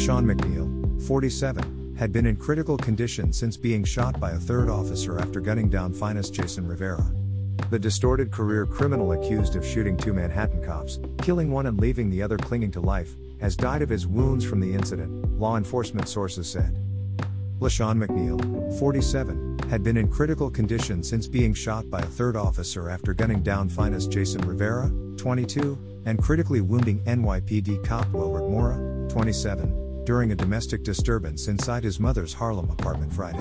LaShawn McNeil, 47, had been in critical condition since being shot by a third officer after gunning down finest Jason Rivera. The distorted career criminal accused of shooting two Manhattan cops, killing one and leaving the other clinging to life, has died of his wounds from the incident, law enforcement sources said. LaShawn McNeil, 47, had been in critical condition since being shot by a third officer after gunning down finest Jason Rivera, 22, and critically wounding NYPD cop Wilbert Mora, 27, during a domestic disturbance inside his mother's Harlem apartment Friday.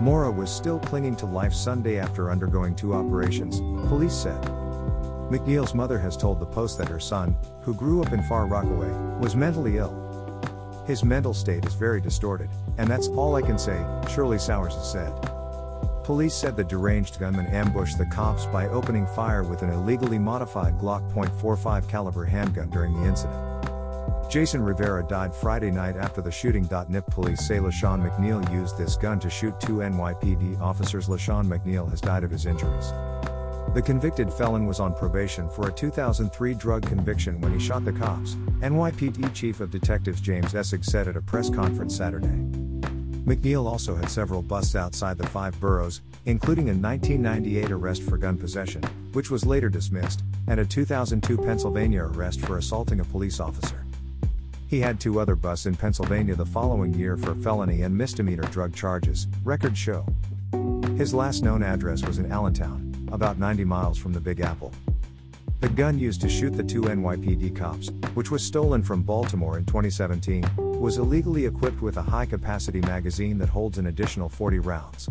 Mora was still clinging to life Sunday after undergoing two operations, police said. McNeil's mother has told the Post that her son, who grew up in Far Rockaway, was mentally ill. His mental state is very distorted, and that's all I can say, Shirley Sowers has said. Police said the deranged gunman ambushed the cops by opening fire with an illegally modified Glock .45 caliber handgun during the incident. Jason Rivera died Friday night after the shooting. NIP police say LaShawn McNeil used this gun to shoot two NYPD officers. LaShawn McNeil has died of his injuries. The convicted felon was on probation for a 2003 drug conviction when he shot the cops, NYPD Chief of Detectives James Essig said at a press conference Saturday. McNeil also had several busts outside the five boroughs, including a 1998 arrest for gun possession, which was later dismissed, and a 2002 Pennsylvania arrest for assaulting a police officer. He had two other busts in Pennsylvania the following year for felony and misdemeanor drug charges, records show. His last known address was in Allentown, about 90 miles from the Big Apple. The gun used to shoot the two NYPD cops, which was stolen from Baltimore in 2017, was illegally equipped with a high capacity magazine that holds an additional 40 rounds.